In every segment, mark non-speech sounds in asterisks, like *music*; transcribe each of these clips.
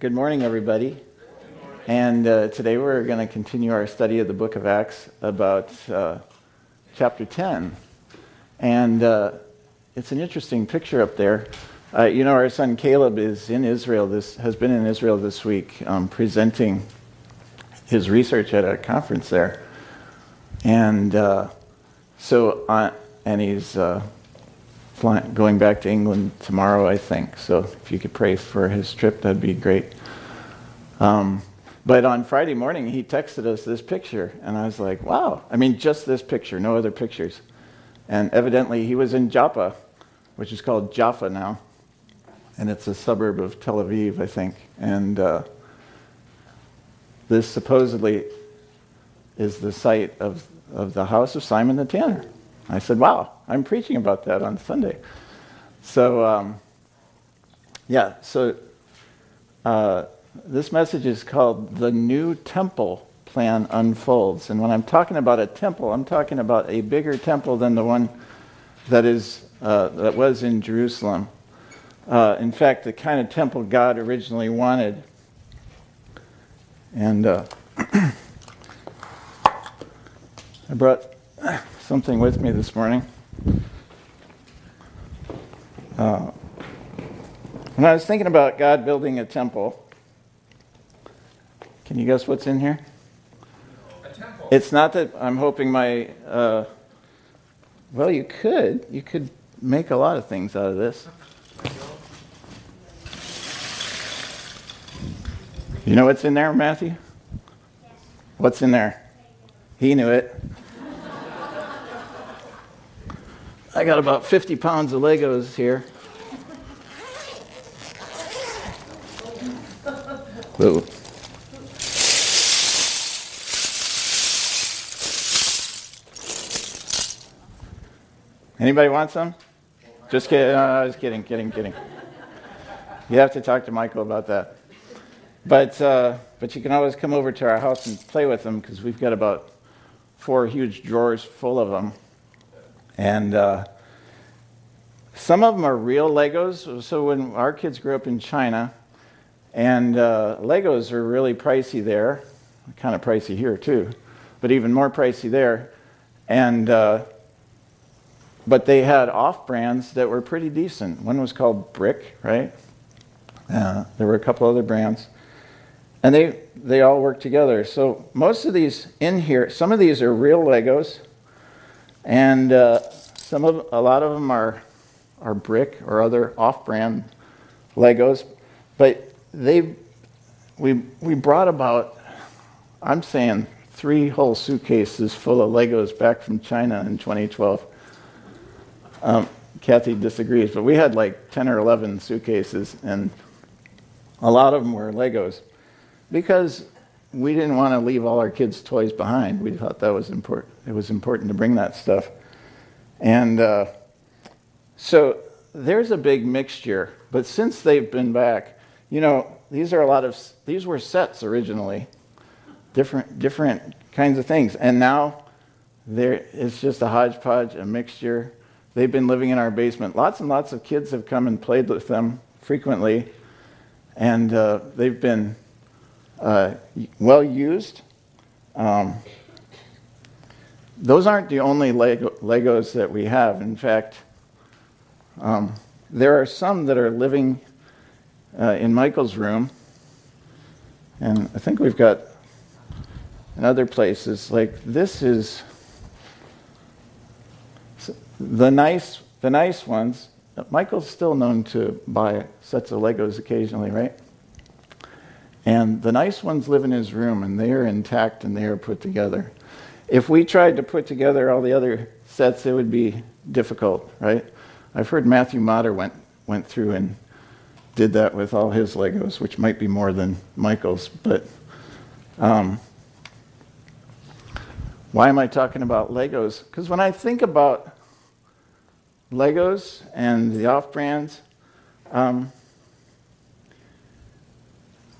Good morning, everybody. And uh, today we're going to continue our study of the book of Acts about uh, chapter 10. And uh, it's an interesting picture up there. Uh, you know, our son Caleb is in Israel, this, has been in Israel this week, um, presenting his research at a conference there. And uh, so, uh, and he's flying, going back to England tomorrow, I think. So if you could pray for his trip, that'd be great. Um, but on Friday morning, he texted us this picture, and I was like, wow. I mean, just this picture, no other pictures. And evidently, he was in Joppa, which is called Jaffa now. And it's a suburb of Tel Aviv, I think. And uh, this supposedly is the site of, of the house of Simon the Tanner. I said, wow, I'm preaching about that on Sunday. So, um, yeah, so uh, this message is called The New Temple Plan Unfolds. And when I'm talking about a temple, I'm talking about a bigger temple than the one that, is, uh, that was in Jerusalem. Uh, in fact, the kind of temple God originally wanted. And uh, *clears throat* I brought something with me this morning. Uh, when I was thinking about God building a temple, can you guess what's in here? A temple. It's not that I'm hoping my. Uh, well, you could. You could make a lot of things out of this. You know what's in there, Matthew? What's in there? He knew it. I got about 50 pounds of Legos here. Ooh. Anybody want some? Just kidding. No, I was kidding, kidding, kidding. You have to talk to Michael about that. But, uh, but you can always come over to our house and play with them because we've got about four huge drawers full of them. And uh, some of them are real Legos. So when our kids grew up in China, and uh, Legos are really pricey there, kind of pricey here too, but even more pricey there. And uh, but they had off brands that were pretty decent. One was called Brick, right? Uh, there were a couple other brands, and they they all work together. So most of these in here, some of these are real Legos. And uh, some of, a lot of them are, are brick or other off brand Legos. But they, we, we brought about, I'm saying, three whole suitcases full of Legos back from China in 2012. Um, Kathy disagrees, but we had like 10 or 11 suitcases, and a lot of them were Legos because we didn't want to leave all our kids' toys behind. We thought that was important. It was important to bring that stuff. And uh, so there's a big mixture. But since they've been back, you know, these are a lot of, these were sets originally, different, different kinds of things. And now there, it's just a hodgepodge, a mixture. They've been living in our basement. Lots and lots of kids have come and played with them frequently. And uh, they've been uh, well used. Um, those aren't the only Lego, Legos that we have. In fact, um, there are some that are living uh, in Michael's room, and I think we've got in other places. Like this is the nice, the nice ones. Michael's still known to buy sets of Legos occasionally, right? And the nice ones live in his room, and they are intact and they are put together. If we tried to put together all the other sets, it would be difficult, right? I've heard Matthew Motter went, went through and did that with all his Legos, which might be more than Michael's. But um, why am I talking about Legos? Because when I think about Legos and the off brands, um,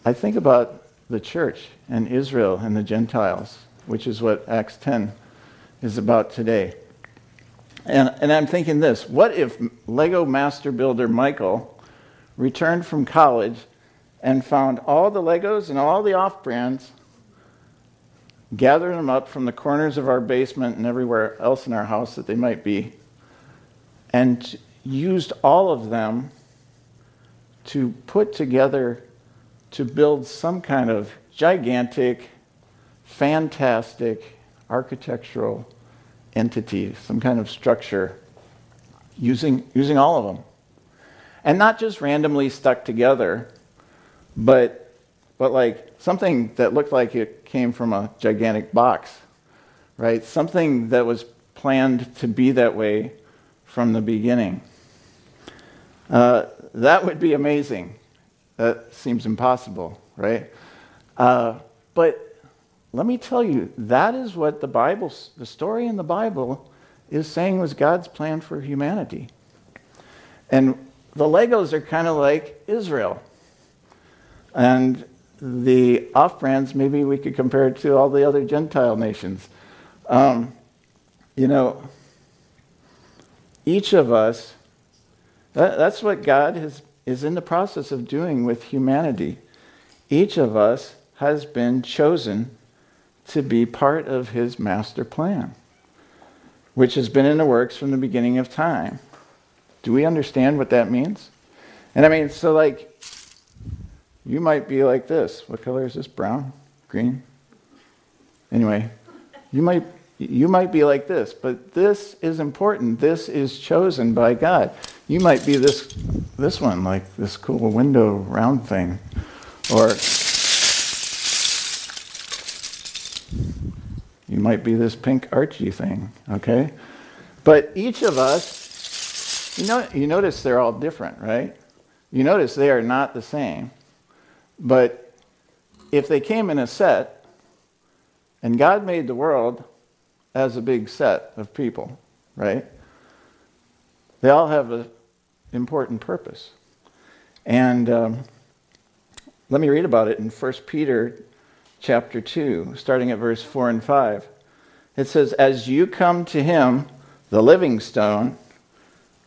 I think about the church and Israel and the Gentiles, which is what Acts 10 is about today. And, and I'm thinking this what if Lego master builder Michael returned from college and found all the Legos and all the off brands, gathered them up from the corners of our basement and everywhere else in our house that they might be, and used all of them to put together to build some kind of gigantic, fantastic architectural entity, some kind of structure, using, using all of them. And not just randomly stuck together, but, but like something that looked like it came from a gigantic box, right? Something that was planned to be that way from the beginning. Uh, that would be amazing. That seems impossible, right? Uh, but let me tell you, that is what the Bible, the story in the Bible, is saying was God's plan for humanity. And the Legos are kind of like Israel. And the off brands, maybe we could compare it to all the other Gentile nations. Um, you know, each of us, that, that's what God has, is in the process of doing with humanity. Each of us has been chosen to be part of his master plan, which has been in the works from the beginning of time. Do we understand what that means? And I mean, so like, you might be like this. What color is this? Brown? Green? Anyway, you might you might be like this, but this is important. This is chosen by God. You might be this this one, like this cool window round thing. Or you might be this pink Archie thing, okay? But each of us, you know, you notice they're all different, right? You notice they are not the same. But if they came in a set, and God made the world as a big set of people, right? They all have an important purpose. And um, let me read about it in 1 Peter chapter 2, starting at verse 4 and 5. It says, As you come to him, the living stone,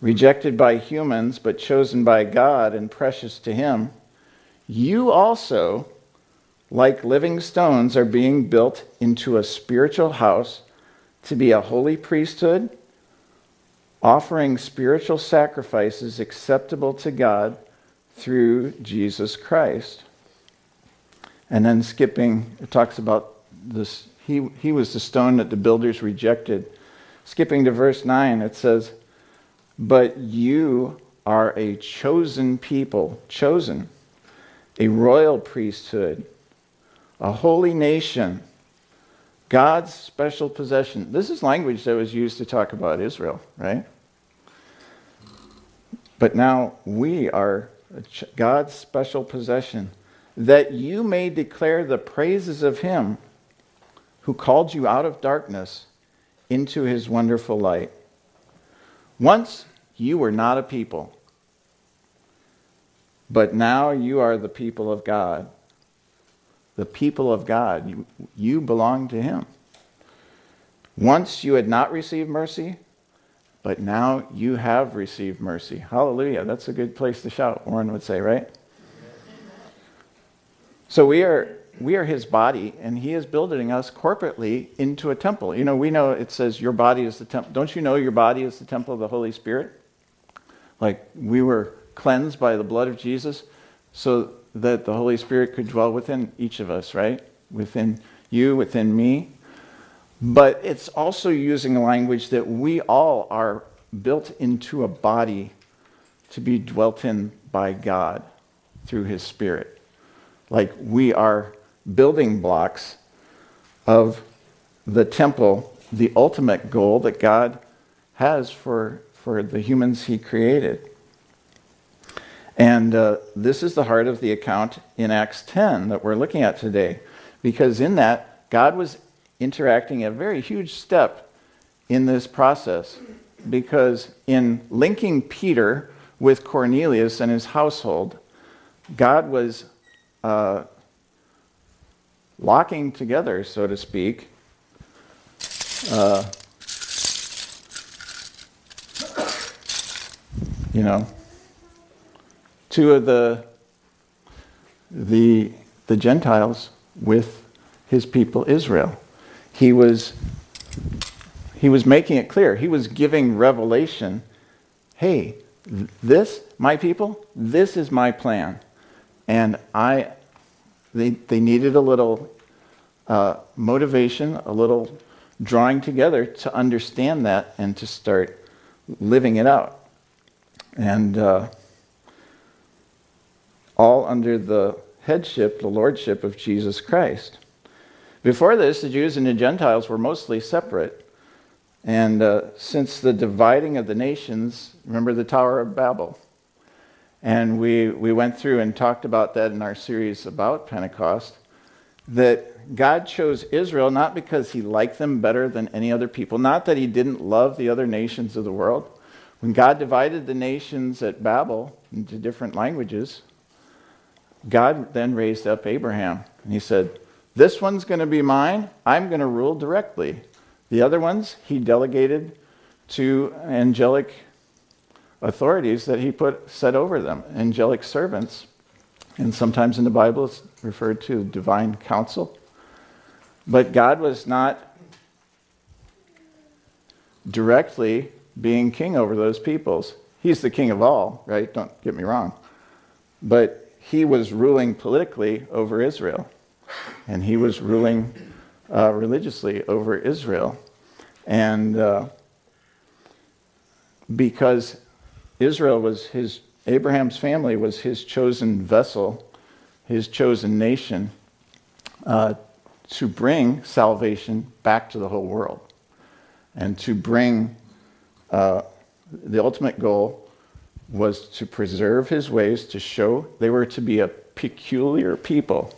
rejected by humans, but chosen by God and precious to him, you also, like living stones, are being built into a spiritual house to be a holy priesthood, offering spiritual sacrifices acceptable to God through Jesus Christ. And then skipping, it talks about this. He, he was the stone that the builders rejected. Skipping to verse 9, it says, But you are a chosen people, chosen, a royal priesthood, a holy nation, God's special possession. This is language that was used to talk about Israel, right? But now we are God's special possession that you may declare the praises of him who called you out of darkness into his wonderful light. Once you were not a people, but now you are the people of God. The people of God. You, you belong to him. Once you had not received mercy, but now you have received mercy. Hallelujah. That's a good place to shout, Warren would say, right? So we are we are his body, and he is building us corporately into a temple. You know, we know it says your body is the temple. Don't you know your body is the temple of the Holy Spirit? Like we were cleansed by the blood of Jesus so that the Holy Spirit could dwell within each of us, right? Within you, within me. But it's also using language that we all are built into a body to be dwelt in by God through his Spirit. Like we are building blocks of the temple, the ultimate goal that God has for, for the humans he created. And uh, this is the heart of the account in Acts 10 that we're looking at today. Because in that, God was interacting a very huge step in this process. Because in linking Peter with Cornelius and his household, God was uh, locking together, so to speak, uh, you know, two of the the, the Gentiles with his people Israel. He was, he was making it clear. He was giving revelation hey, this, my people, this is my plan. And I, they, they needed a little uh, motivation, a little drawing together to understand that and to start living it out. And uh, all under the headship, the lordship of Jesus Christ. Before this, the Jews and the Gentiles were mostly separate. And uh, since the dividing of the nations, remember the Tower of Babel? And we, we went through and talked about that in our series about Pentecost. That God chose Israel not because he liked them better than any other people, not that he didn't love the other nations of the world. When God divided the nations at Babel into different languages, God then raised up Abraham. And he said, This one's going to be mine. I'm going to rule directly. The other ones he delegated to angelic authorities that he put set over them, angelic servants. And sometimes in the Bible it's referred to divine council. But God was not directly being king over those peoples. He's the king of all, right? Don't get me wrong. But he was ruling politically over Israel, and he was ruling uh, religiously over Israel. And uh, because Israel was his, Abraham's family was his chosen vessel, his chosen nation, uh, to bring salvation back to the whole world and to bring uh, the ultimate goal was to preserve his ways, to show they were to be a peculiar people,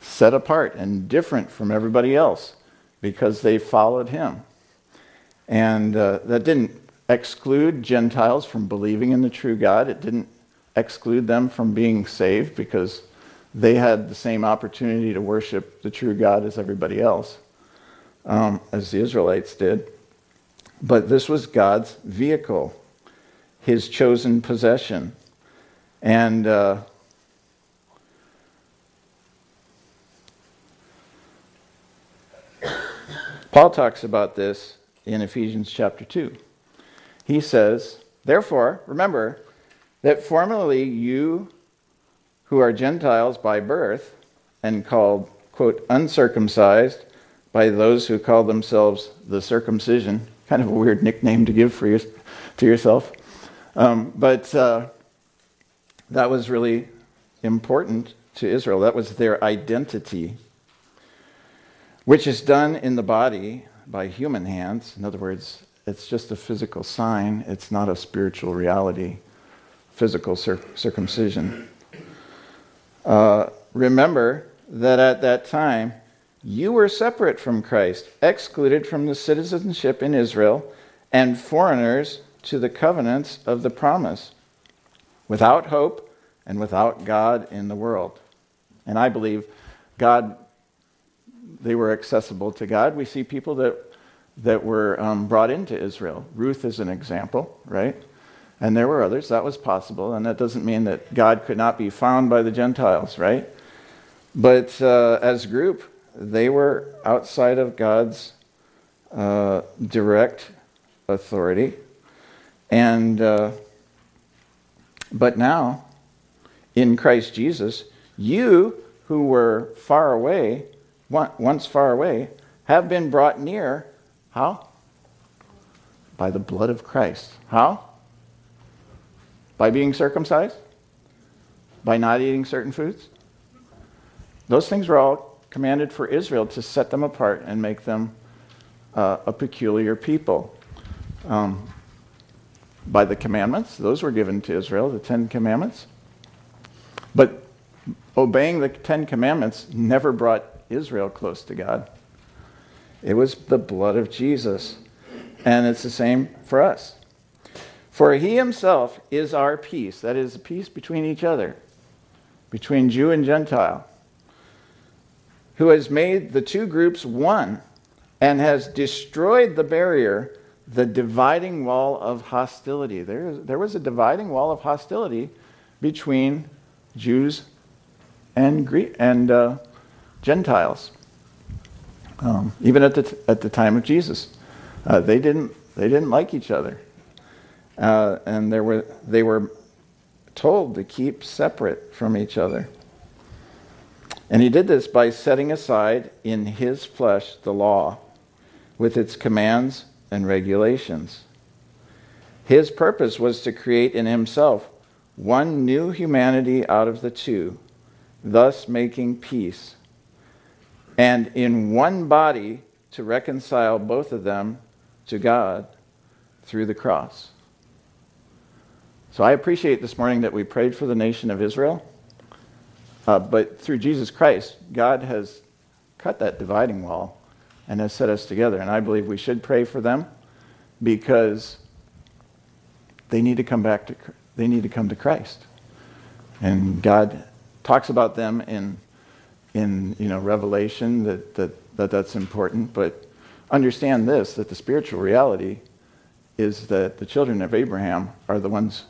set apart and different from everybody else because they followed him. And uh, that didn't exclude Gentiles from believing in the true God. It didn't exclude them from being saved because they had the same opportunity to worship the true God as everybody else, um, as the Israelites did. But this was God's vehicle, his chosen possession. And uh, Paul talks about this in Ephesians chapter 2. He says, Therefore, remember that formerly you who are Gentiles by birth and called, quote, uncircumcised by those who call themselves the circumcision, kind of a weird nickname to give for your, to yourself. Um, but uh, that was really important to Israel. That was their identity, which is done in the body by human hands. In other words, it's just a physical sign, it's not a spiritual reality, physical cir- circumcision. Uh, remember that at that time, you were separate from Christ, excluded from the citizenship in Israel, and foreigners to the covenants of the promise, without hope and without God in the world. And I believe God they were accessible to God. We see people that, that were um, brought into Israel. Ruth is an example, right? And there were others. That was possible. And that doesn't mean that God could not be found by the Gentiles, right? But uh, as a group, they were outside of God's uh, direct authority. And, uh, but now, in Christ Jesus, you who were far away once far away, have been brought near. How? By the blood of Christ. How? By being circumcised? By not eating certain foods? Those things were all commanded for Israel to set them apart and make them uh, a peculiar people. Um, by the commandments, those were given to Israel, the Ten Commandments. But obeying the Ten Commandments never brought Israel close to God. It was the blood of Jesus. And it's the same for us. For he himself is our peace. That is, a peace between each other, between Jew and Gentile, who has made the two groups one and has destroyed the barrier, the dividing wall of hostility. There, there was a dividing wall of hostility between Jews and, Greek, and uh, Gentiles. Um, even at the, t- at the time of Jesus, uh, they, didn't, they didn't like each other. Uh, and there were, they were told to keep separate from each other. And he did this by setting aside in his flesh the law with its commands and regulations. His purpose was to create in himself one new humanity out of the two, thus making peace, and in one body to reconcile both of them to God through the cross. So I appreciate this morning that we prayed for the nation of Israel. Uh, but through Jesus Christ, God has cut that dividing wall and has set us together. And I believe we should pray for them because they need to come back to they need to come to Christ. And God talks about them in in you know Revelation that, that, that that's important, but understand this that the spiritual reality is that the children of Abraham are the ones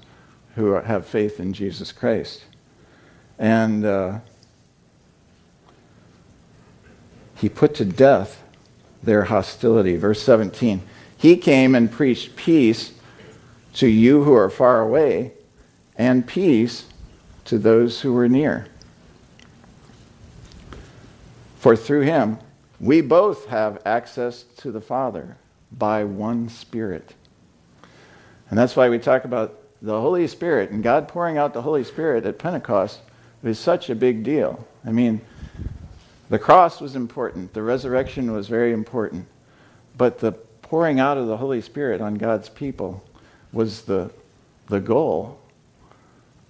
who have faith in Jesus Christ. And uh, he put to death their hostility. Verse 17 He came and preached peace to you who are far away, and peace to those who were near. For through him we both have access to the Father by one Spirit. And that's why we talk about the Holy Spirit and God pouring out the Holy Spirit at Pentecost is such a big deal. I mean, the cross was important, the resurrection was very important, but the pouring out of the Holy Spirit on God's people was the, the goal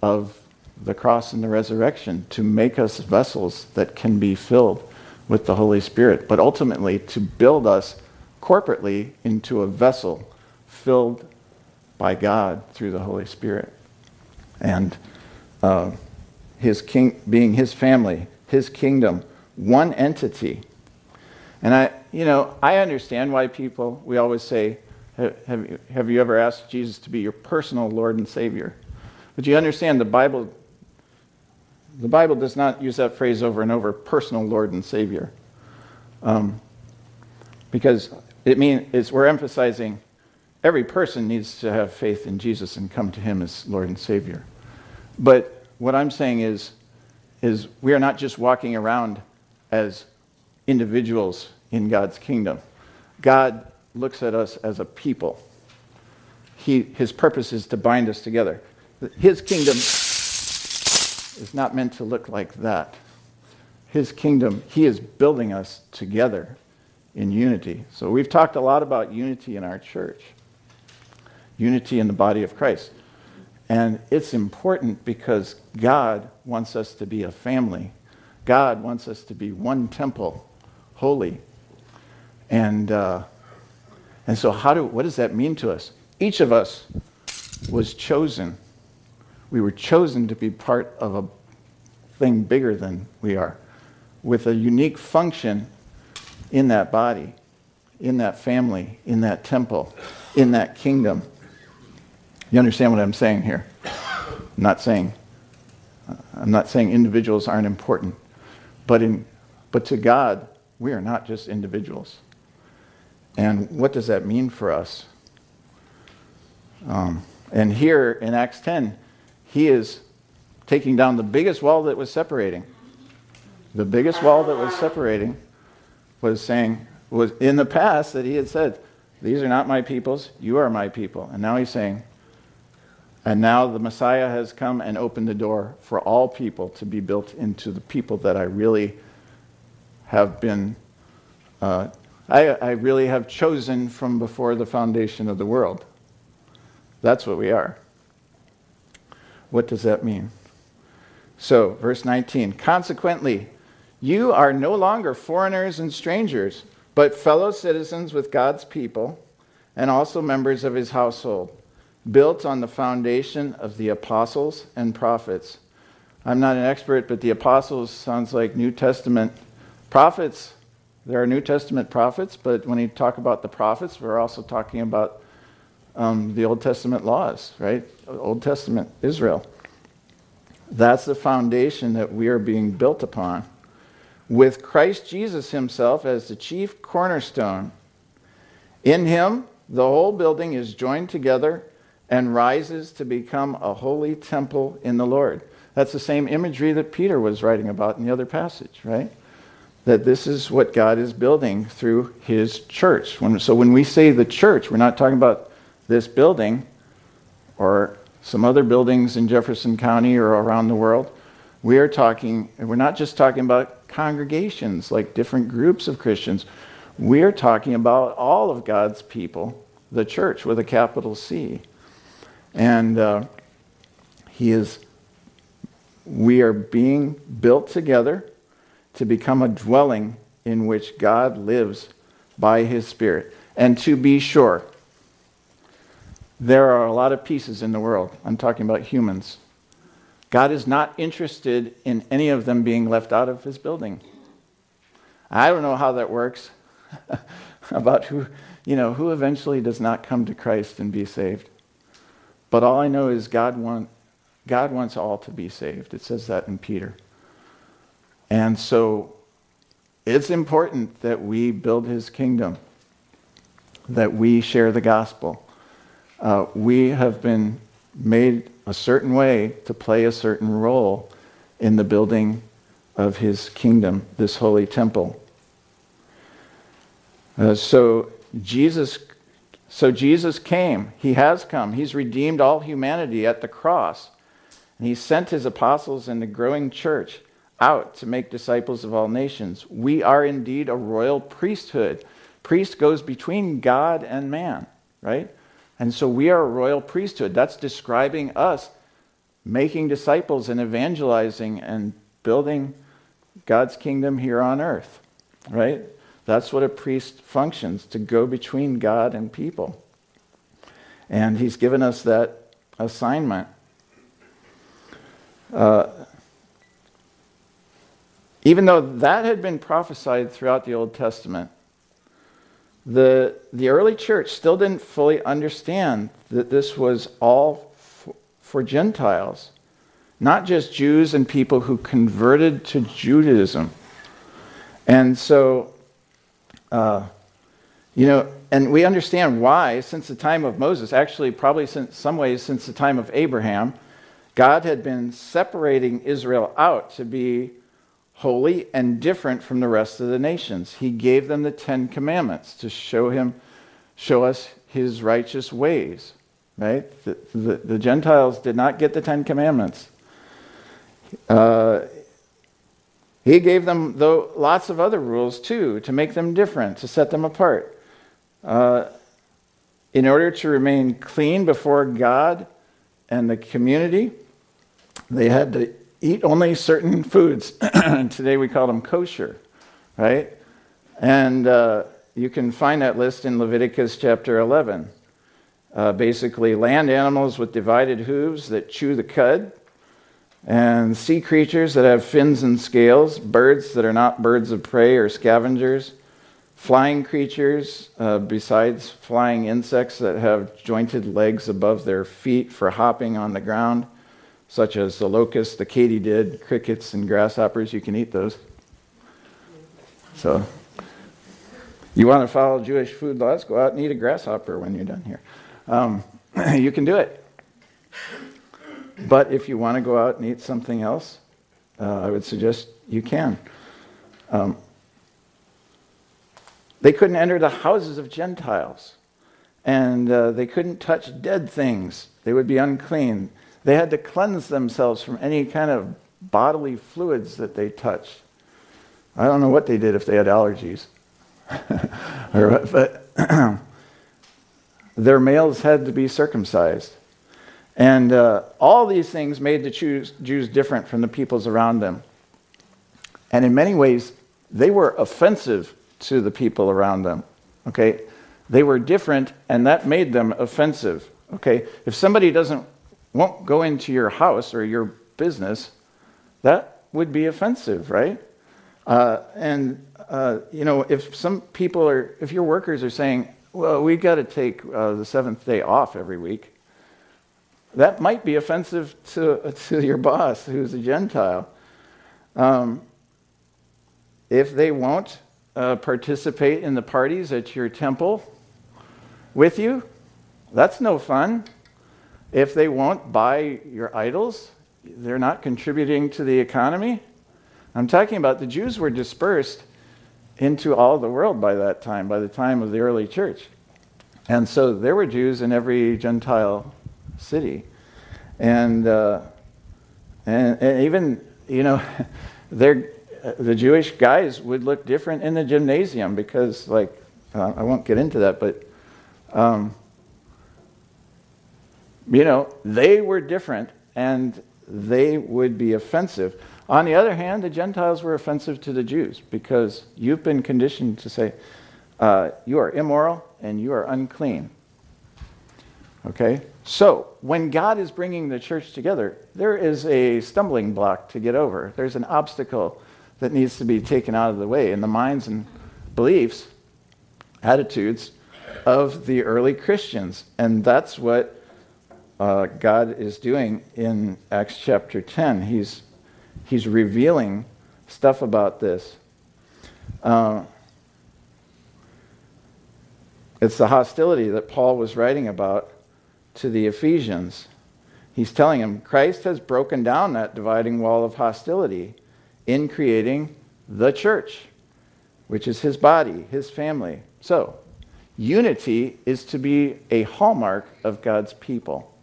of the cross and the resurrection to make us vessels that can be filled with the Holy Spirit, but ultimately to build us corporately into a vessel filled by God through the Holy Spirit. And uh, his king, being his family, his kingdom, one entity. And I, you know, I understand why people, we always say, have you, have you ever asked Jesus to be your personal Lord and Savior? But you understand the Bible, the Bible does not use that phrase over and over, personal Lord and Savior. Um, because it means we're emphasizing every person needs to have faith in Jesus and come to him as Lord and Savior. But what I'm saying is, is we are not just walking around as individuals in God's kingdom. God looks at us as a people. He, his purpose is to bind us together. His kingdom is not meant to look like that. His kingdom, he is building us together in unity. So we've talked a lot about unity in our church, unity in the body of Christ. And it's important because God wants us to be a family. God wants us to be one temple, holy. And, uh, and so, how do, what does that mean to us? Each of us was chosen. We were chosen to be part of a thing bigger than we are, with a unique function in that body, in that family, in that temple, in that kingdom. You understand what I'm saying here? I'm not saying I'm not saying individuals aren't important, but in but to God, we are not just individuals. And what does that mean for us? Um, and here in Acts 10, he is taking down the biggest wall that was separating. The biggest wall that was separating was saying, was in the past that he had said, These are not my peoples, you are my people. And now he's saying, and now the Messiah has come and opened the door for all people to be built into the people that I really have been, uh, I, I really have chosen from before the foundation of the world. That's what we are. What does that mean? So, verse 19 Consequently, you are no longer foreigners and strangers, but fellow citizens with God's people and also members of his household built on the foundation of the apostles and prophets. I'm not an expert, but the apostles sounds like New Testament prophets. There are New Testament prophets, but when you talk about the prophets, we're also talking about um, the Old Testament laws, right? Old Testament Israel. That's the foundation that we are being built upon. With Christ Jesus himself as the chief cornerstone. In him, the whole building is joined together and rises to become a holy temple in the Lord. That's the same imagery that Peter was writing about in the other passage, right? That this is what God is building through his church. So when we say the church, we're not talking about this building or some other buildings in Jefferson County or around the world. We are talking, we're not just talking about congregations, like different groups of Christians. We are talking about all of God's people, the church with a capital C. And uh, he is, we are being built together to become a dwelling in which God lives by his Spirit. And to be sure, there are a lot of pieces in the world. I'm talking about humans. God is not interested in any of them being left out of his building. I don't know how that works *laughs* about who, you know, who eventually does not come to Christ and be saved. But all I know is God, want, God wants all to be saved. It says that in Peter. And so it's important that we build his kingdom, that we share the gospel uh, we have been made a certain way to play a certain role in the building of his kingdom, this holy temple. Uh, so Jesus so Jesus came. He has come. He's redeemed all humanity at the cross. And he sent his apostles and the growing church out to make disciples of all nations. We are indeed a royal priesthood. Priest goes between God and man, right? And so we are a royal priesthood. That's describing us making disciples and evangelizing and building God's kingdom here on earth, right? That's what a priest functions to go between God and people. And he's given us that assignment. Uh, even though that had been prophesied throughout the Old Testament, the, the early church still didn't fully understand that this was all f- for Gentiles, not just Jews and people who converted to Judaism. And so, uh, you know, and we understand why, since the time of Moses, actually, probably in some ways since the time of Abraham, God had been separating Israel out to be holy and different from the rest of the nations. He gave them the Ten Commandments to show him, show us his righteous ways. Right? The, the, the Gentiles did not get the Ten Commandments. Uh, he gave them though lots of other rules too to make them different, to set them apart. Uh, in order to remain clean before God and the community, they had to eat only certain foods. *clears throat* Today we call them kosher, right? And uh, you can find that list in Leviticus chapter 11. Uh, basically, land animals with divided hooves that chew the cud, and sea creatures that have fins and scales, birds that are not birds of prey or scavengers, flying creatures, uh, besides flying insects that have jointed legs above their feet for hopping on the ground such as the locust, the katydid, crickets, and grasshoppers. You can eat those. So, you want to follow Jewish food laws? Go out and eat a grasshopper when you're done here. Um, *clears throat* you can do it. But if you want to go out and eat something else, uh, I would suggest you can. Um, they couldn't enter the houses of Gentiles, and uh, they couldn't touch dead things. They would be unclean. They had to cleanse themselves from any kind of bodily fluids that they touched. I don't know what they did if they had allergies. *laughs* but *clears throat* their males had to be circumcised. And uh, all these things made the Jews, Jews different from the peoples around them. And in many ways, they were offensive to the people around them. Okay? They were different, and that made them offensive. Okay? If somebody doesn't won't go into your house or your business, that would be offensive, right? Uh, and, uh, you know, if some people are, if your workers are saying, well, we've got to take uh, the seventh day off every week, that might be offensive to, *laughs* to your boss who's a Gentile. Um, if they won't uh, participate in the parties at your temple with you, that's no fun. If they won't buy your idols, they're not contributing to the economy. I'm talking about the Jews were dispersed into all the world by that time, by the time of the early church. And so there were Jews in every Gentile city. And, uh, and, and, even, you know, *laughs* the Jewish guys would look different in the gymnasium because, like, uh, I won't get into that, but, um, you know, they were different and they would be offensive. On the other hand, the Gentiles were offensive to the Jews because you've been conditioned to say, uh, you are immoral and you are unclean. Okay? So, when God is bringing the church together, there is a stumbling block to get over. There's an obstacle that needs to be taken out of the way in the minds and beliefs, attitudes of the early Christians. And that's what uh, God is doing in Acts chapter 10. He's, he's revealing stuff about this. Uh, it's the hostility that Paul was writing about to the Ephesians. He's telling them Christ has broken down that dividing wall of hostility in creating the church, which is his body, his family. So, unity is to be a hallmark of God's people.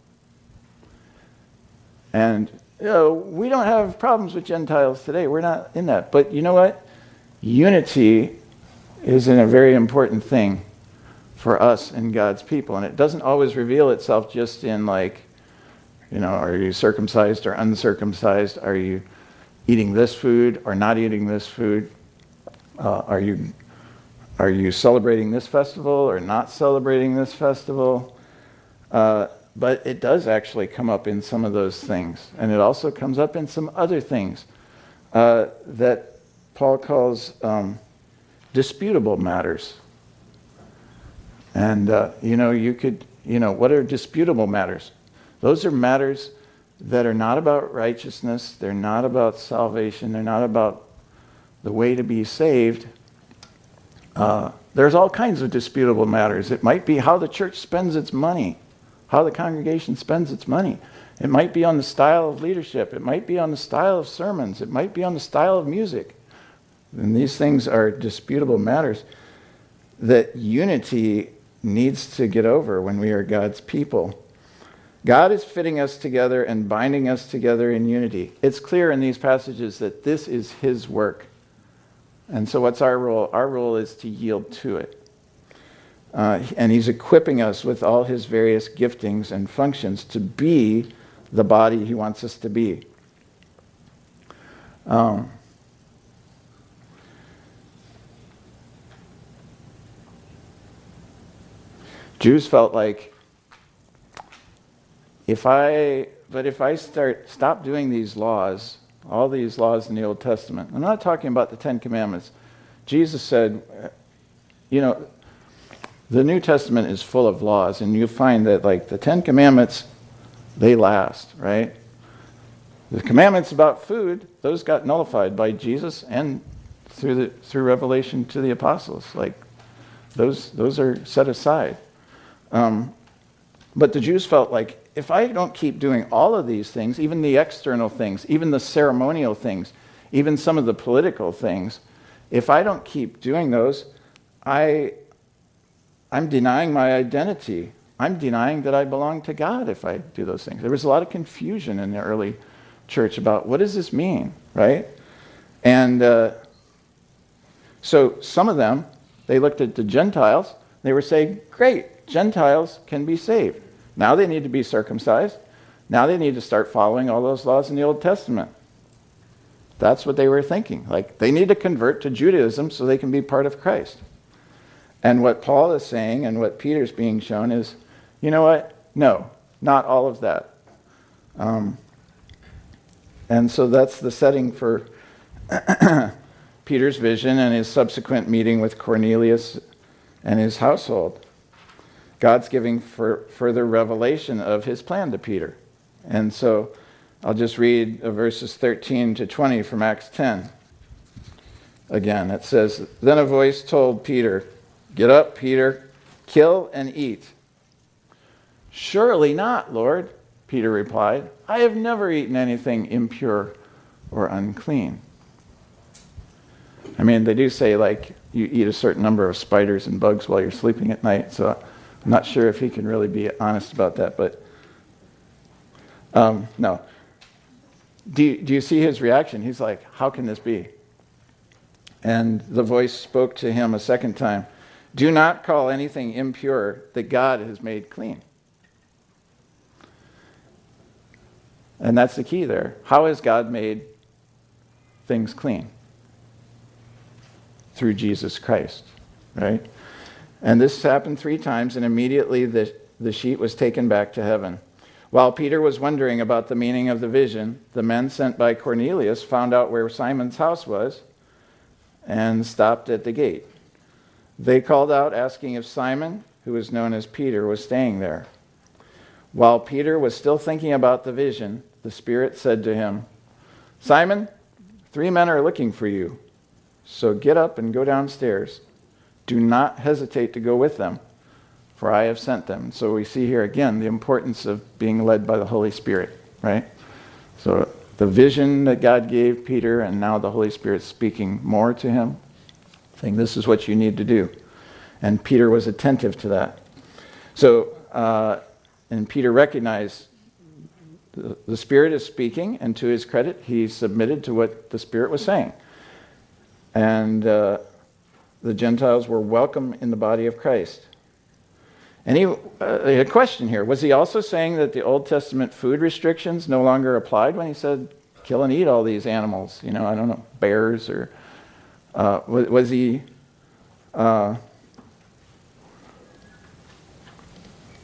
And you know, we don't have problems with Gentiles today. We're not in that. But you know what? Unity is a very important thing for us and God's people. And it doesn't always reveal itself just in, like, you know, are you circumcised or uncircumcised? Are you eating this food or not eating this food? Uh, are you are you celebrating this festival or not celebrating this festival? Uh, but it does actually come up in some of those things, and it also comes up in some other things uh, that Paul calls um, disputable matters. And, uh, you know, you could, you know, what are disputable matters? Those are matters that are not about righteousness, they're not about salvation, they're not about the way to be saved. Uh, there's all kinds of disputable matters. It might be how the church spends its money, how the congregation spends its money. It might be on the style of leadership. It might be on the style of sermons. It might be on the style of music. And these things are disputable matters that unity needs to get over when we are God's people. God is fitting us together and binding us together in unity. It's clear in these passages that this is His work. And so, what's our role? Our role is to yield to it. Uh, and He's equipping us with all His various giftings and functions to be the body He wants us to be. Um, Jews felt like if I, but if I start, stop doing these laws, all these laws in the Old Testament, I'm not talking about the Ten Commandments. Jesus said, you know, the New Testament is full of laws, and you find that, like, the Ten Commandments, they last, right? The commandments about food, those got nullified by Jesus and through, the, through revelation to the apostles. Like, those, those are set aside. Um, but the Jews felt like if I don't keep doing all of these things, even the external things, even the ceremonial things, even some of the political things, if I don't keep doing those, I, I'm denying my identity. I'm denying that I belong to God if I do those things. There was a lot of confusion in the early church about what does this mean, right? And uh, so some of them, they looked at the Gentiles, they were saying, great, Gentiles can be saved. Now they need to be circumcised. Now they need to start following all those laws in the Old Testament. That's what they were thinking. Like they need to convert to Judaism so they can be part of Christ. And what Paul is saying and what Peter's being shown is, you know what? No, not all of that. Um, and so that's the setting for *clears throat* Peter's vision and his subsequent meeting with Cornelius and his household. God's giving further revelation of his plan to Peter. And so I'll just read verses 13 to 20 from Acts 10. Again, it says, Then a voice told Peter, Get up, Peter, kill and eat. Surely not, Lord, Peter replied. I have never eaten anything impure or unclean. I mean, they do say, like, you eat a certain number of spiders and bugs while you're sleeping at night, so I'm not sure if he can really be honest about that, but um, no. Do you, do you see his reaction? He's like, How can this be? And the voice spoke to him a second time Do not call anything impure that God has made clean. And that's the key there. How has God made things clean? Through Jesus Christ, right? And this happened three times, and immediately the, the sheet was taken back to heaven. While Peter was wondering about the meaning of the vision, the men sent by Cornelius found out where Simon's house was and stopped at the gate. They called out, asking if Simon, who was known as Peter, was staying there. While Peter was still thinking about the vision, the Spirit said to him, Simon, three men are looking for you. So get up and go downstairs. Do not hesitate to go with them for I have sent them. So we see here again the importance of being led by the Holy Spirit, right? So the vision that God gave Peter, and now the Holy Spirit speaking more to him, saying, This is what you need to do. And Peter was attentive to that. So, uh, and Peter recognized the, the Spirit is speaking, and to his credit, he submitted to what the Spirit was saying. And uh, the Gentiles were welcome in the body of Christ. And he, uh, a question here was he also saying that the Old Testament food restrictions no longer applied when he said, kill and eat all these animals? You know, I don't know, bears or. Uh, was, was, he. Uh,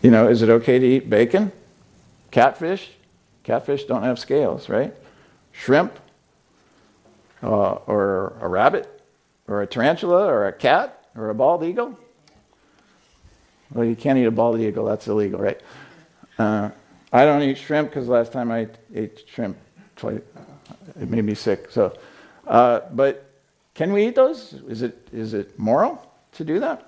you know, is it okay to eat bacon? Catfish? Catfish don't have scales, right? Shrimp? Uh, or a rabbit? Or a tarantula? Or a cat? Or a bald eagle? Well, you can't eat a bald eagle. That's illegal, right? Uh, I don't eat shrimp because last time I ate shrimp, it made me sick. So, uh, but can we eat those? Is it is it moral to do that?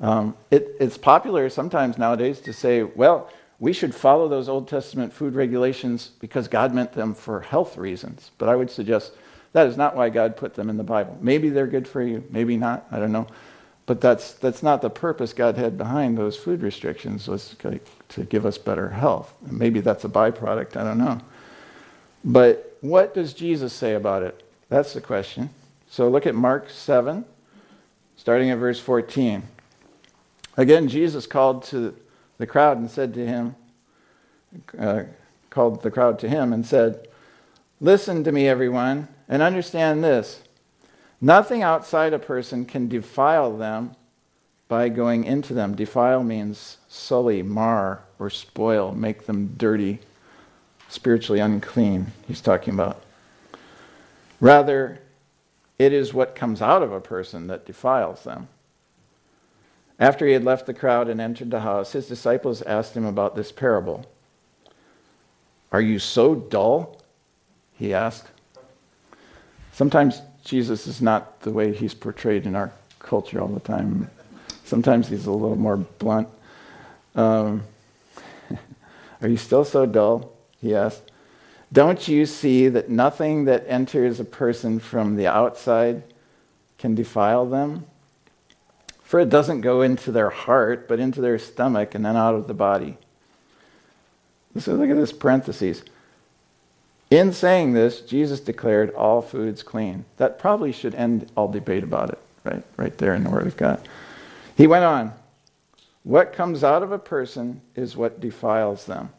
Um, it, it's popular sometimes nowadays to say, well, we should follow those Old Testament food regulations because God meant them for health reasons. But I would suggest that is not why God put them in the Bible. Maybe they're good for you, maybe not. I don't know. But that's, that's not the purpose God had behind those food restrictions, was to give us better health. Maybe that's a byproduct, I don't know. But what does Jesus say about it? That's the question. So look at Mark 7, starting at verse 14. Again, Jesus called to the crowd and said to him, uh, called the crowd to him and said, Listen to me, everyone, and understand this. Nothing outside a person can defile them by going into them. Defile means sully, mar, or spoil, make them dirty, spiritually unclean, he's talking about. Rather, it is what comes out of a person that defiles them. After he had left the crowd and entered the house, his disciples asked him about this parable. Are you so dull? He asked. Sometimes Jesus is not the way he's portrayed in our culture all the time. Sometimes he's a little more blunt. Um, *laughs* are you still so dull? He asked. Don't you see that nothing that enters a person from the outside can defile them? For it doesn't go into their heart, but into their stomach and then out of the body. So look at this parentheses. In saying this, Jesus declared all foods clean. That probably should end all debate about it, right? Right there in the Word of God. He went on What comes out of a person is what defiles them.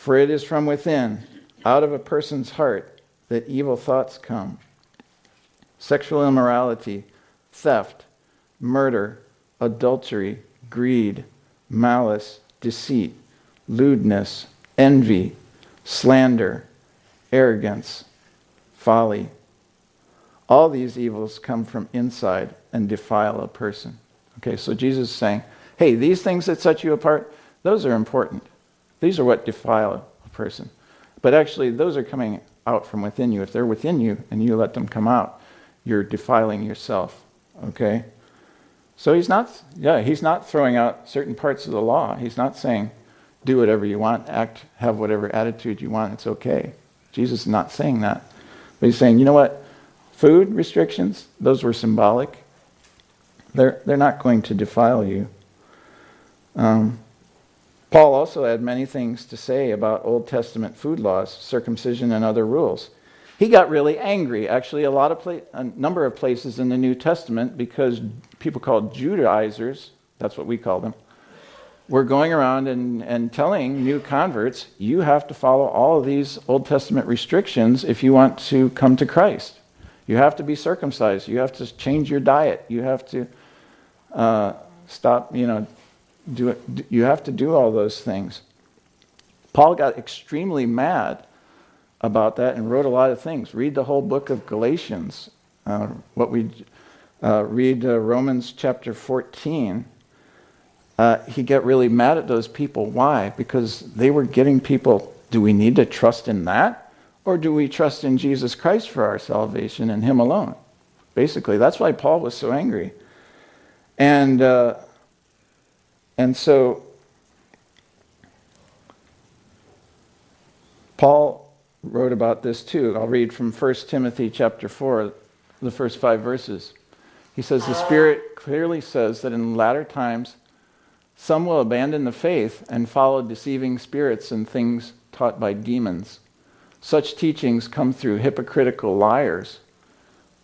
For it is from within, out of a person's heart, that evil thoughts come sexual immorality, theft, murder, adultery, greed, malice, deceit, lewdness, envy slander, arrogance, folly. All these evils come from inside and defile a person. Okay, so Jesus is saying, hey, these things that set you apart, those are important. These are what defile a person. But actually, those are coming out from within you. If they're within you and you let them come out, you're defiling yourself. Okay? So he's not, yeah, he's not throwing out certain parts of the law. He's not saying, do whatever you want, act, have whatever attitude you want, it's okay. Jesus is not saying that. But he's saying, you know what? Food restrictions, those were symbolic. They're, they're not going to defile you. Um, Paul also had many things to say about Old Testament food laws, circumcision, and other rules. He got really angry, actually, a lot of pla- a number of places in the New Testament because people called Judaizers, that's what we call them, were going around and, and telling new converts, you have to follow all of these Old Testament restrictions if you want to come to Christ. You have to be circumcised. You have to change your diet. You have to uh, stop, you know, do it. You have to do all those things. Paul got extremely mad about that and wrote a lot of things. Read the whole book of Galatians. Uh, what we uh, read uh, Romans chapter 14. Uh, he got really mad at those people. Why? Because they were getting people. Do we need to trust in that? Or do we trust in Jesus Christ for our salvation and Him alone? Basically, that's why Paul was so angry. And, uh, and so, Paul wrote about this too. I'll read from 1 Timothy chapter 4, the first five verses. He says, The Spirit clearly says that in latter times, some will abandon the faith and follow deceiving spirits and things taught by demons such teachings come through hypocritical liars.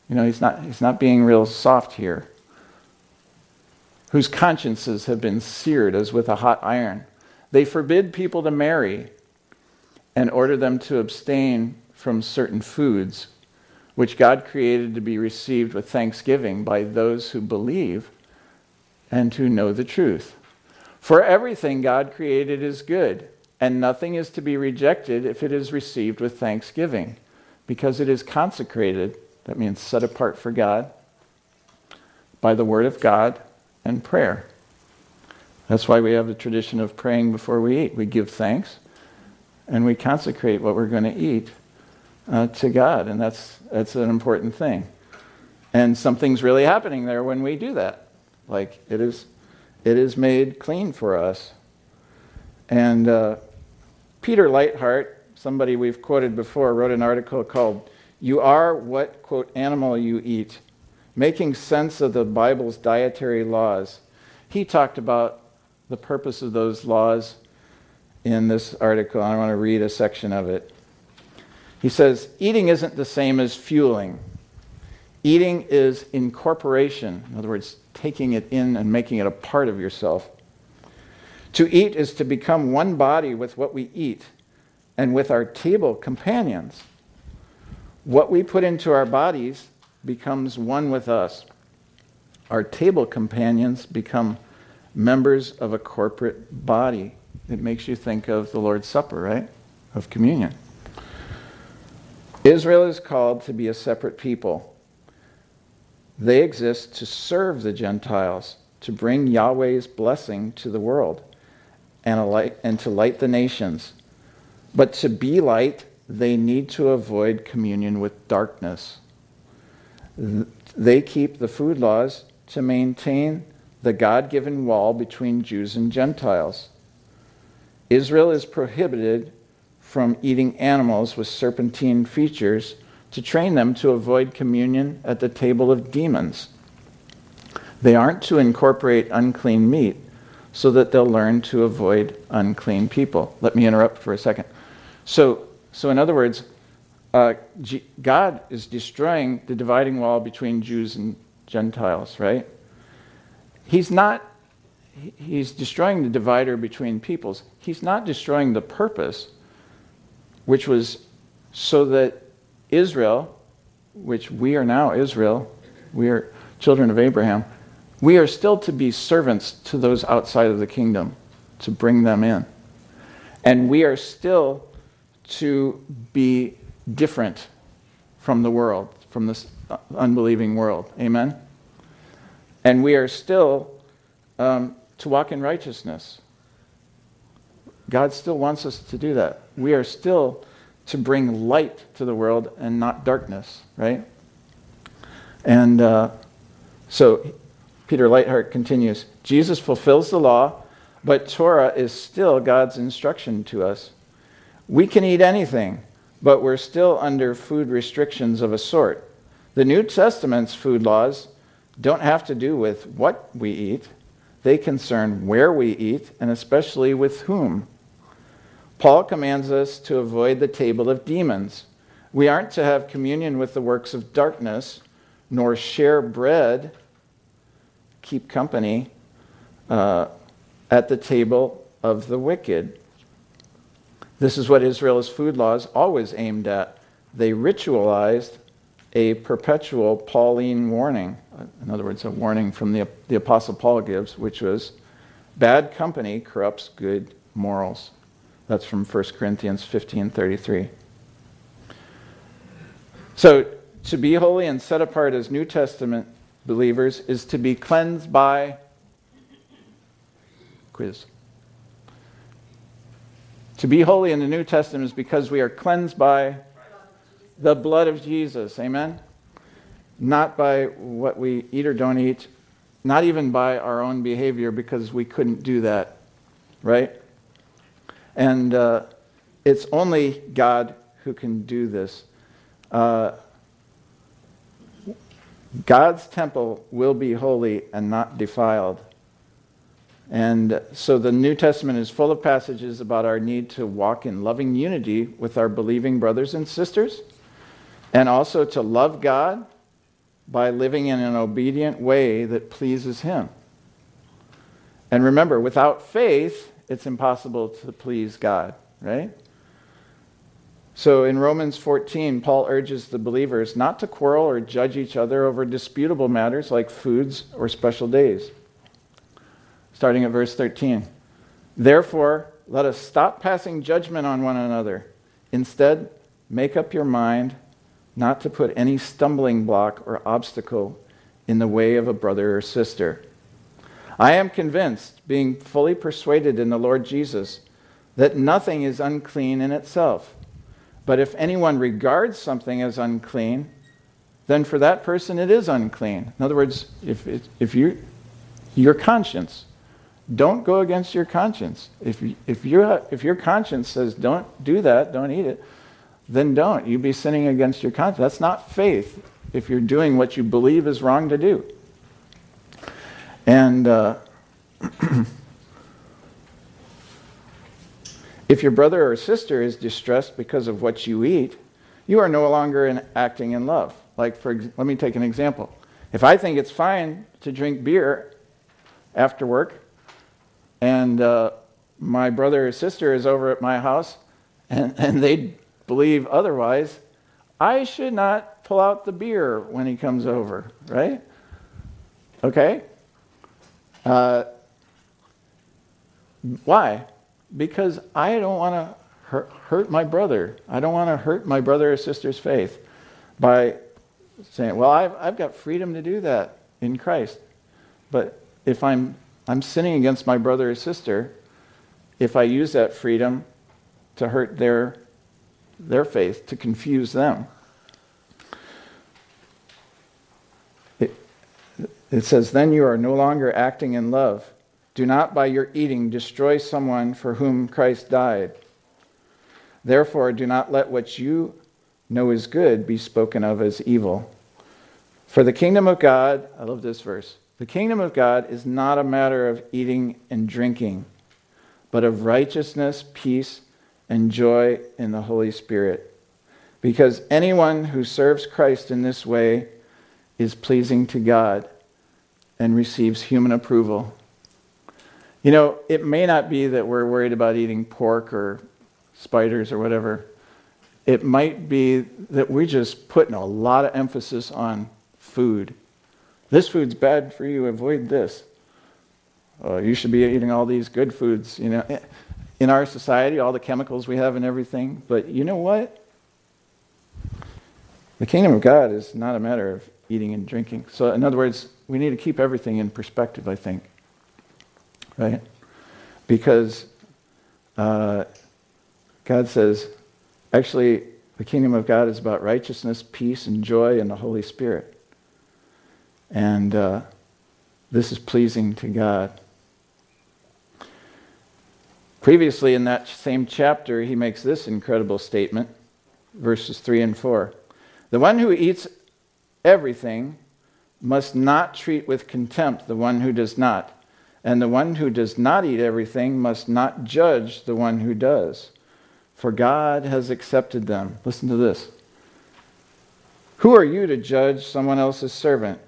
You know, he's not, he's not being real soft here. Whose consciences have been seared as with a hot iron. They forbid people to marry and order them to abstain from certain foods, which God created to be received with thanksgiving by those who believe and who know the truth. For everything God created is good and nothing is to be rejected if it is received with thanksgiving, because it is consecrated, that means set apart for God, by the Word of God and prayer. That's why we have the tradition of praying before we eat. We give thanks and we consecrate what we're going to eat uh, to God, and that's, that's an important thing. And something's really happening there when we do that. Like it is, it is made clean for us. And uh, Peter Leithart, somebody we've quoted before, wrote an article called You Are What, quote, Animal You Eat, making sense of the Bible's dietary laws. He talked about the purpose of those laws in this article. I want to read a section of it. He says, Eating isn't the same as fueling. Eating is incorporation. In other words, taking it in and making it a part of yourself. To eat is to become one body with what we eat and with our table companions. What we put into our bodies becomes one with us. Our table companions become members of a corporate body. It makes you think of the Lord's Supper, right? Of communion. Israel is called to be a separate people. They exist to serve the Gentiles, to bring Yahweh's blessing to the world and, light, and to light the nations. But to be light, they need to avoid communion with darkness. They keep the food laws to maintain the God given wall between Jews and Gentiles. Israel is prohibited from eating animals with serpentine features to train them to avoid communion at the table of demons. They aren't to incorporate unclean meat, so that they'll learn to avoid unclean people. Let me interrupt for a second. So, so in other words, uh, G- God is destroying the dividing wall between Jews and Gentiles, right? He's not, he's destroying the divider between peoples. He's not destroying the purpose, which was so that Israel, which we are now Israel, we are children of Abraham, we are still to be servants to those outside of the kingdom, to bring them in. And we are still to be different from the world, from this unbelieving world. Amen? And we are still um, to walk in righteousness. God still wants us to do that. We are still to bring light to the world and not darkness, right? And uh, so Peter Leithart continues Jesus fulfills the law, but Torah is still God's instruction to us. We can eat anything, but we're still under food restrictions of a sort. The New Testament's food laws don't have to do with what we eat, they concern where we eat and especially with whom. Paul commands us to avoid the table of demons. We aren't to have communion with the works of darkness, nor share bread, keep company uh, at the table of the wicked. This is what Israel's food laws always aimed at. They ritualized a perpetual Pauline warning. In other words, a warning from the, the Apostle Paul gives, which was bad company corrupts good morals. That's from 1 Corinthians 15:33. So, to be holy and set apart as New Testament believers is to be cleansed by quiz. To be holy in the New Testament is because we are cleansed by the blood of Jesus. Amen? Not by what we eat or don't eat, not even by our own behavior because we couldn't do that. Right? And uh, it's only God who can do this. Uh, God's temple will be holy and not defiled. And so the New Testament is full of passages about our need to walk in loving unity with our believing brothers and sisters, and also to love God by living in an obedient way that pleases Him. And remember, without faith, it's impossible to please God, right? So in Romans 14, Paul urges the believers not to quarrel or judge each other over disputable matters like foods or special days. Starting at verse 13. Therefore, let us stop passing judgment on one another. Instead, make up your mind not to put any stumbling block or obstacle in the way of a brother or sister. I am convinced, being fully persuaded in the Lord Jesus, that nothing is unclean in itself. But if anyone regards something as unclean, then for that person it is unclean. In other words, if, if you, your conscience, don't go against your conscience. If, if, you, if your conscience says don't do that, don't eat it, then don't. You'd be sinning against your conscience. That's not faith if you're doing what you believe is wrong to do. And uh, *clears throat* if your brother or sister is distressed because of what you eat, you are no longer in acting in love. Like, for let me take an example. If I think it's fine to drink beer after work, and uh, my brother or sister is over at my house, and, *laughs* and they believe otherwise, I should not pull out the beer when he comes over, right? Okay? Uh, why? Because I don't want to hurt, my brother. I don't want to hurt my brother or sister's faith by saying, well, I've, I've got freedom to do that in Christ. But if I'm, I'm sinning against my brother or sister, if I use that freedom to hurt their, their faith, to confuse them, It says, Then you are no longer acting in love. Do not by your eating destroy someone for whom Christ died. Therefore, do not let what you know is good be spoken of as evil. For the kingdom of God, I love this verse, the kingdom of God is not a matter of eating and drinking, but of righteousness, peace, and joy in the Holy Spirit. Because anyone who serves Christ in this way is pleasing to God and receives human approval. You know, it may not be that we're worried about eating pork or spiders or whatever. It might be that we're just putting a lot of emphasis on food. This food's bad for you, avoid this. Uh, you should be eating all these good foods, you know. In our society, all the chemicals we have and everything. But you know what? The kingdom of God is not a matter of eating and drinking. So, in other words, we need to keep everything in perspective, I think. Right? Because uh, God says, actually, the kingdom of God is about righteousness, peace, and joy in the Holy Spirit. And uh, this is pleasing to God. Previously, in that same chapter, he makes this incredible statement, verses 3 and 4. The one who eats everything must not treat with contempt the one who does not, and the one who does not eat everything must not judge the one who does, for God has accepted them. Listen to this. Who are you to judge someone else's servant?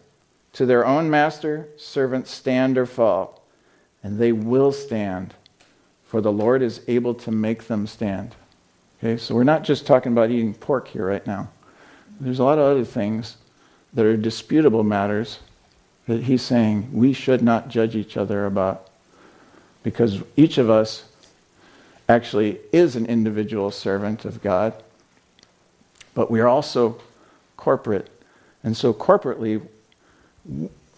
To their own master, servants stand or fall, and they will stand, for the Lord is able to make them stand. Okay, so we're not just talking about eating pork here right now. There's a lot of other things that are disputable matters that he's saying we should not judge each other about because each of us actually is an individual servant of God, but we are also corporate. And so, corporately,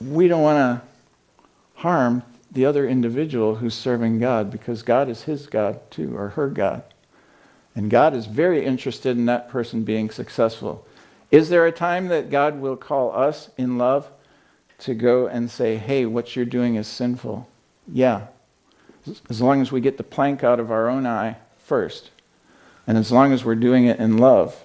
we don't want to harm the other individual who's serving God because God is his God too, or her God. And God is very interested in that person being successful. Is there a time that God will call us in love to go and say, hey, what you're doing is sinful? Yeah. As long as we get the plank out of our own eye first, and as long as we're doing it in love.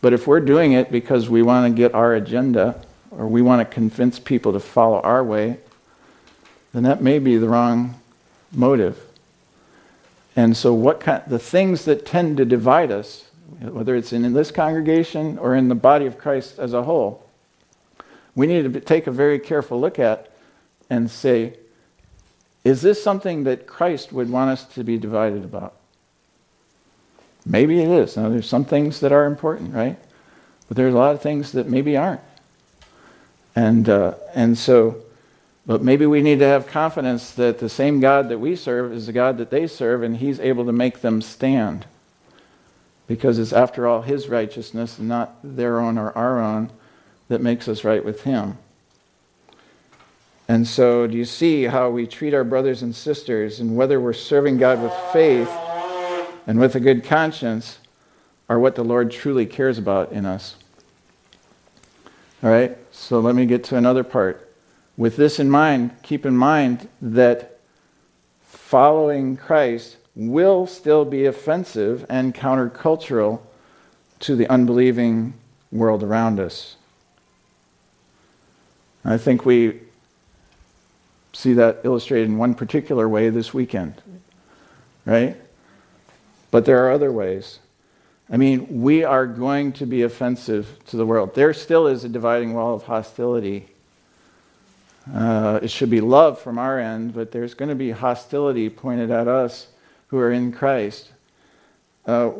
But if we're doing it because we want to get our agenda or we want to convince people to follow our way, then that may be the wrong motive. And so, what kind, the things that tend to divide us whether it's in this congregation or in the body of Christ as a whole, we need to take a very careful look at and say, is this something that Christ would want us to be divided about? Maybe it is. Now, there's some things that are important, right? But there's a lot of things that maybe aren't. And, uh, and so, but maybe we need to have confidence that the same God that we serve is the God that they serve, and He's able to make them stand because it's, after all, His righteousness and not their own or our own that makes us right with Him. And so, do you see how we treat our brothers and sisters and whether we're serving God with faith and with a good conscience are what the Lord truly cares about in us? All right, so let me get to another part. With this in mind, keep in mind that following Christ will still be offensive and countercultural to the unbelieving world around us. I think we see that illustrated in one particular way this weekend, right? But there are other ways. I mean, we are going to be offensive to the world. There still is a dividing wall of hostility. Uh, it should be love from our end, but there's going to be hostility pointed at us who are in Christ. Uh,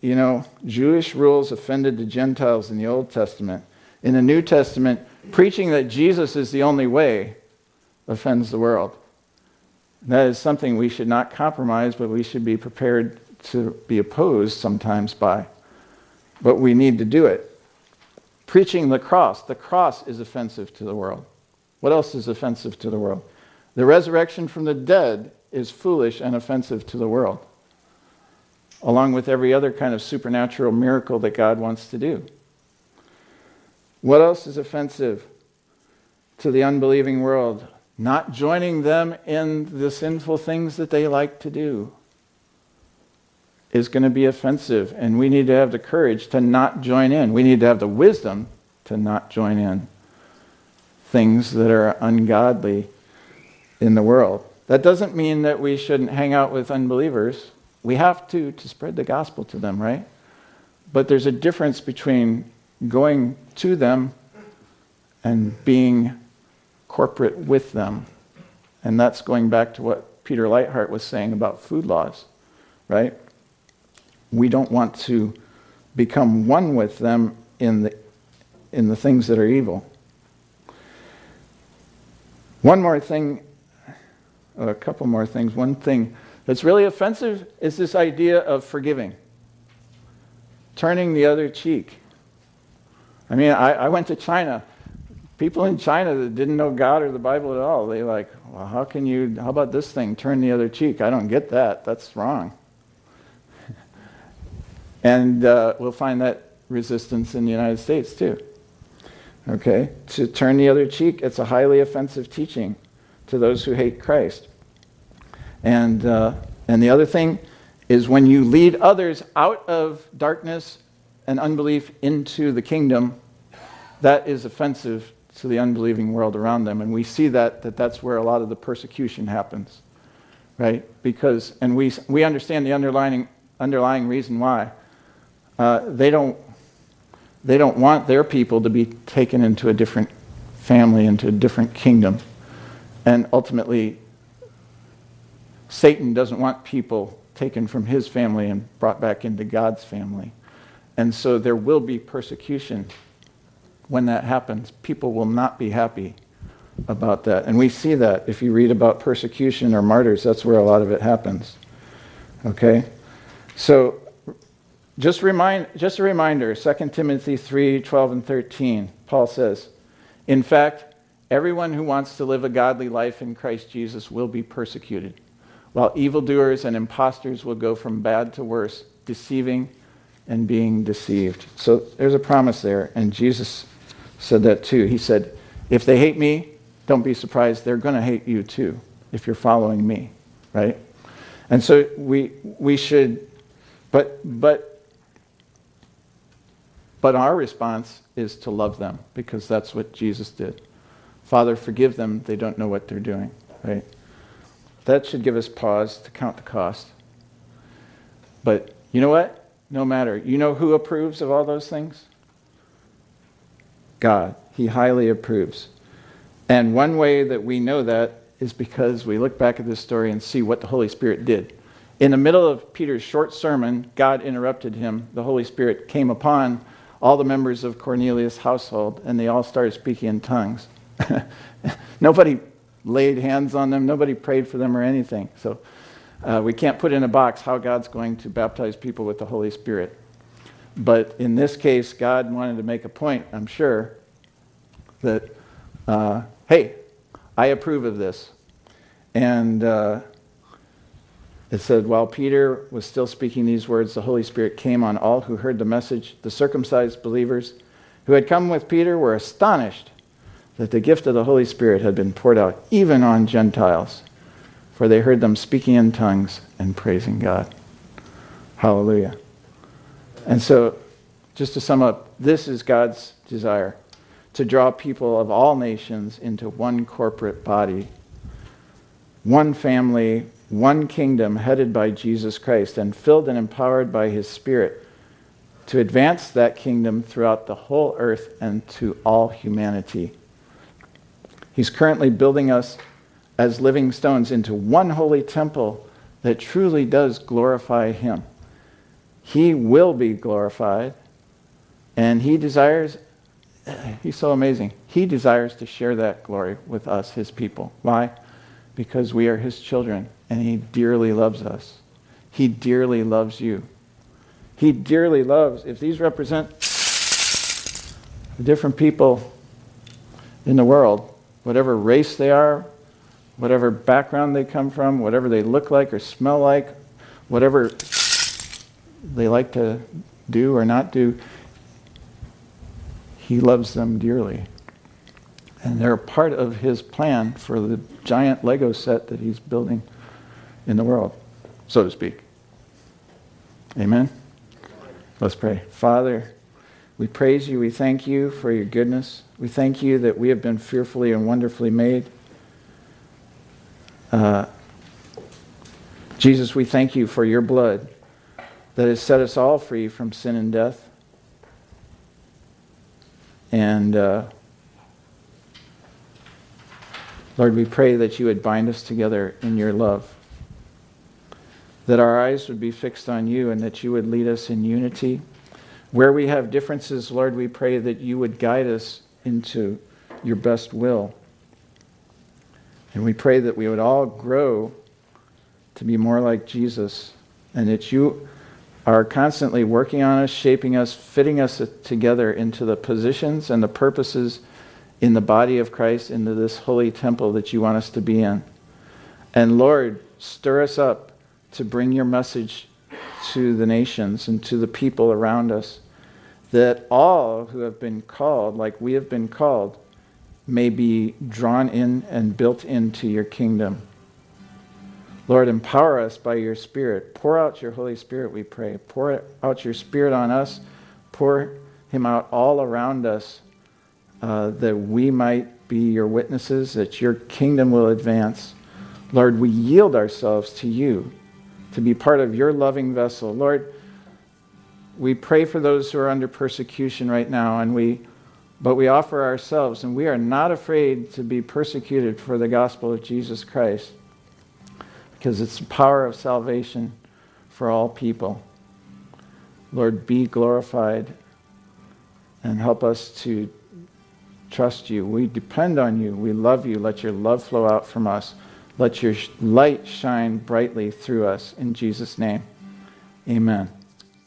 you know, Jewish rules offended the Gentiles in the Old Testament. In the New Testament, preaching that Jesus is the only way offends the world. That is something we should not compromise, but we should be prepared to be opposed sometimes by. But we need to do it. Preaching the cross. The cross is offensive to the world. What else is offensive to the world? The resurrection from the dead is foolish and offensive to the world, along with every other kind of supernatural miracle that God wants to do. What else is offensive to the unbelieving world? Not joining them in the sinful things that they like to do is going to be offensive, and we need to have the courage to not join in. We need to have the wisdom to not join in things that are ungodly in the world. That doesn't mean that we shouldn't hang out with unbelievers. We have to to spread the gospel to them, right? But there's a difference between going to them and being corporate with them. And that's going back to what Peter Leithart was saying about food laws, right? We don't want to become one with them in the, in the things that are evil. One more thing a couple more things. One thing that's really offensive is this idea of forgiving, turning the other cheek. I mean, I, I went to China people in China that didn't know God or the Bible at all, they like, well, how can you, how about this thing, turn the other cheek? I don't get that. That's wrong. And uh, we'll find that resistance in the United States too. Okay? To turn the other cheek, it's a highly offensive teaching to those who hate Christ. And, uh, and the other thing is when you lead others out of darkness and unbelief into the kingdom, that is offensive to the unbelieving world around them. And we see that, that that's where a lot of the persecution happens, right? Because, and we, we understand the underlying, underlying reason why. Uh, they, don't, they don't want their people to be taken into a different family, into a different kingdom. And ultimately, Satan doesn't want people taken from his family and brought back into God's family. And so there will be persecution when that happens. People will not be happy about that. And we see that if you read about persecution or martyrs, that's where a lot of it happens. Okay? So just remind just a reminder, 2 Timothy 3, 12 and 13, Paul says, In fact, everyone who wants to live a godly life in Christ Jesus will be persecuted, while evildoers and impostors will go from bad to worse, deceiving and being deceived. So there's a promise there, and Jesus said that too. He said, If they hate me, don't be surprised, they're going to hate you too if you're following me, right? And so we, we should, but, but, but our response is to love them because that's what Jesus did. Father, forgive them, they don't know what they're doing, right? That should give us pause to count the cost. But you know what? No matter. You know who approves of all those things? God. He highly approves. And one way that we know that is because we look back at this story and see what the Holy Spirit did. In the middle of Peter's short sermon, God interrupted him. The Holy Spirit came upon all the members of Cornelius' household, and they all started speaking in tongues. *laughs* Nobody laid hands on them, nobody prayed for them or anything. So uh, we can't put in a box how God's going to baptize people with the Holy Spirit. But in this case, God wanted to make a point, I'm sure, that, uh, hey, I approve of this. And uh, it said, while Peter was still speaking these words, the Holy Spirit came on all who heard the message. The circumcised believers who had come with Peter were astonished that the gift of the Holy Spirit had been poured out even on Gentiles, for they heard them speaking in tongues and praising God. Hallelujah. And so, just to sum up, this is God's desire to draw people of all nations into one corporate body, one family, one kingdom headed by Jesus Christ and filled and empowered by his Spirit to advance that kingdom throughout the whole earth and to all humanity. He's currently building us as living stones into one holy temple that truly does glorify him. He will be glorified, and He desires, He's so amazing. He desires to share that glory with us, His people. Why? Because we are His children, and He dearly loves us. He dearly loves you. He dearly loves, if these represent different people in the world, whatever race they are, whatever background they come from, whatever they look like or smell like, whatever they like to do or not do, he loves them dearly. And they're a part of his plan for the giant Lego set that he's building in the world, so to speak. Amen? Let's pray. Father, we praise you. We thank you for your goodness. We thank you that we have been fearfully and wonderfully made. Uh, Jesus, we thank you for your blood that has set us all free from sin and death. And uh, Lord, we pray that you would bind us together in your love, that our eyes would be fixed on you, and that you would lead us in unity. Where we have differences, Lord, we pray that you would guide us into your best will. And we pray that we would all grow to be more like Jesus, and that you are constantly working on us, shaping us, fitting us together into the positions and the purposes in the body of Christ, into this holy temple that you want us to be in. And Lord, stir us up to bring your message to the nations and to the people around us, that all who have been called, like we have been called, may be drawn in and built into your kingdom. Lord, empower us by your Spirit. Pour out your Holy Spirit, we pray. Pour out your Spirit on us. Pour him out all around us uh, that we might be your witnesses, that your kingdom will advance. Lord, we yield ourselves to you to be part of your loving vessel. Lord, we pray for those who are under persecution right now, and we, but we offer ourselves, and we are not afraid to be persecuted for the gospel of Jesus Christ because it's the power of salvation for all people. Lord, be glorified and help us to trust you. We depend on you. We love you. Let your love flow out from us. Let your light shine brightly through us. In Jesus' name, amen.